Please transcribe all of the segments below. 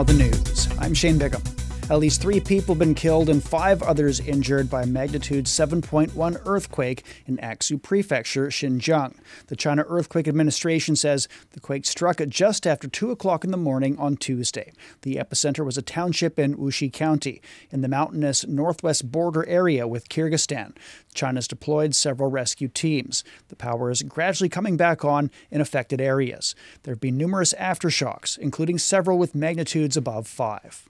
now the news. I'm Shane Bigham. At least three people have been killed and five others injured by a magnitude 7.1 earthquake in Aksu Prefecture, Xinjiang. The China Earthquake Administration says the quake struck at just after 2 o'clock in the morning on Tuesday. The epicenter was a township in Wushi County, in the mountainous northwest border area with Kyrgyzstan. China's deployed several rescue teams. The power is gradually coming back on in affected areas. There have been numerous aftershocks, including several with magnitudes above 5.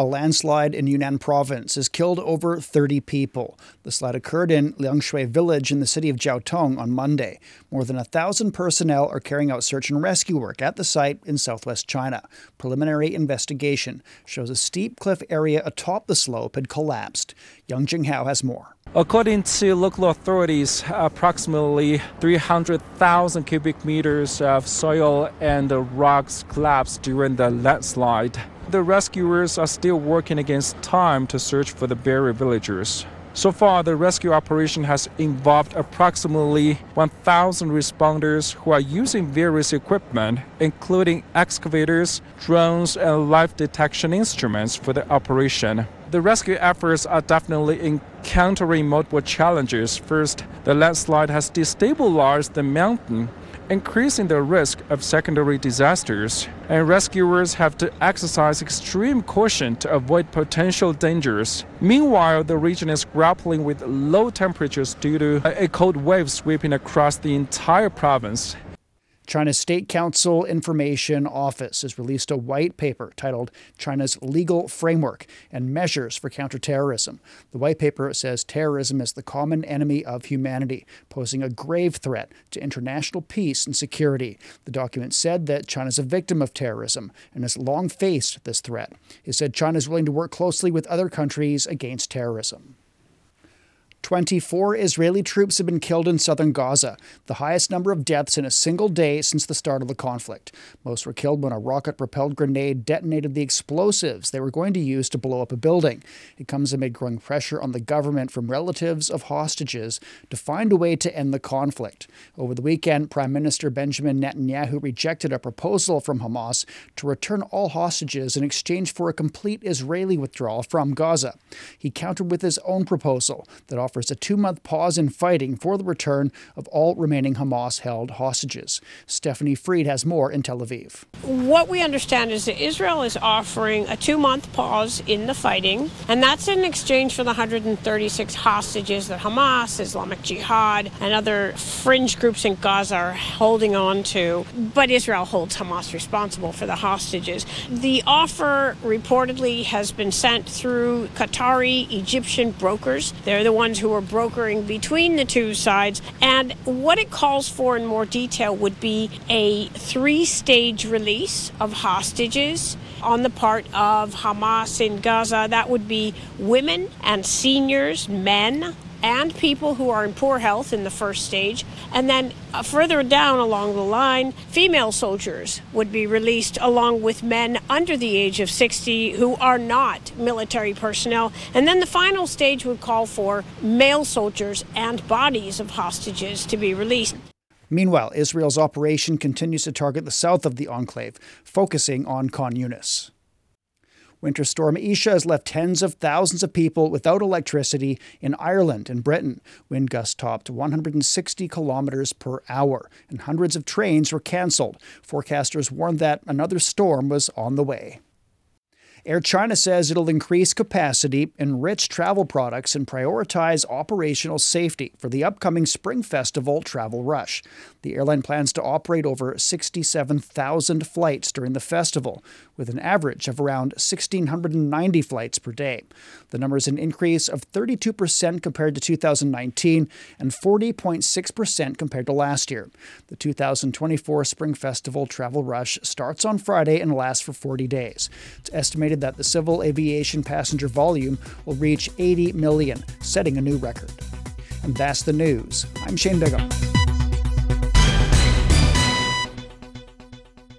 A landslide in Yunnan province has killed over 30 people. The slide occurred in Liangshui village in the city of Zhaotong on Monday. More than a thousand personnel are carrying out search and rescue work at the site in southwest China. Preliminary investigation shows a steep cliff area atop the slope had collapsed. Yang Jinghao has more. According to local authorities, approximately 300,000 cubic meters of soil and rocks collapsed during the landslide. The rescuers are still working against time to search for the buried villagers. So far, the rescue operation has involved approximately 1,000 responders who are using various equipment, including excavators, drones, and life detection instruments for the operation. The rescue efforts are definitely encountering multiple challenges. First, the landslide has destabilized the mountain increasing the risk of secondary disasters, and rescuers have to exercise extreme caution to avoid potential dangers. Meanwhile, the region is grappling with low temperatures due to a cold wave sweeping across the entire province. China's State Council Information Office has released a white paper titled China's Legal Framework and Measures for Counterterrorism. The white paper says terrorism is the common enemy of humanity, posing a grave threat to international peace and security. The document said that China is a victim of terrorism and has long faced this threat. It said China is willing to work closely with other countries against terrorism. 24 Israeli troops have been killed in southern Gaza, the highest number of deaths in a single day since the start of the conflict. Most were killed when a rocket propelled grenade detonated the explosives they were going to use to blow up a building. It comes amid growing pressure on the government from relatives of hostages to find a way to end the conflict. Over the weekend, Prime Minister Benjamin Netanyahu rejected a proposal from Hamas to return all hostages in exchange for a complete Israeli withdrawal from Gaza. He countered with his own proposal that offers a two month pause in fighting for the return of all remaining Hamas held hostages. Stephanie Freid has more in Tel Aviv. What we understand is that Israel is offering a two month pause in the fighting, and that's in exchange for the 136 hostages that Hamas, Islamic Jihad, and other fringe groups in Gaza are holding on to. But Israel holds Hamas responsible for the hostages. The offer reportedly has been sent through Qatari Egyptian brokers. They're the ones who are brokering between the two sides. And what it calls for in more detail would be a three stage release of hostages on the part of Hamas in Gaza. That would be women and seniors, men, and people who are in poor health in the first stage. And then uh, further down along the line, female soldiers would be released along with men under the age of 60 who are not military personnel. And then the final stage would call for male soldiers and bodies of hostages to be released. Meanwhile, Israel's operation continues to target the south of the enclave, focusing on Khan Yunis. Winter storm Isha has left tens of thousands of people without electricity in Ireland and Britain. Wind gusts topped 160 kilometers per hour, and hundreds of trains were cancelled. Forecasters warned that another storm was on the way. Air China says it'll increase capacity, enrich travel products, and prioritize operational safety for the upcoming Spring Festival travel rush. The airline plans to operate over 67,000 flights during the festival, with an average of around 1,690 flights per day. The number is an increase of 32% compared to 2019 and 40.6% compared to last year. The 2024 Spring Festival travel rush starts on Friday and lasts for 40 days. It's estimated that the civil aviation passenger volume will reach 80 million, setting a new record. And that's the news. I'm Shane Bigham.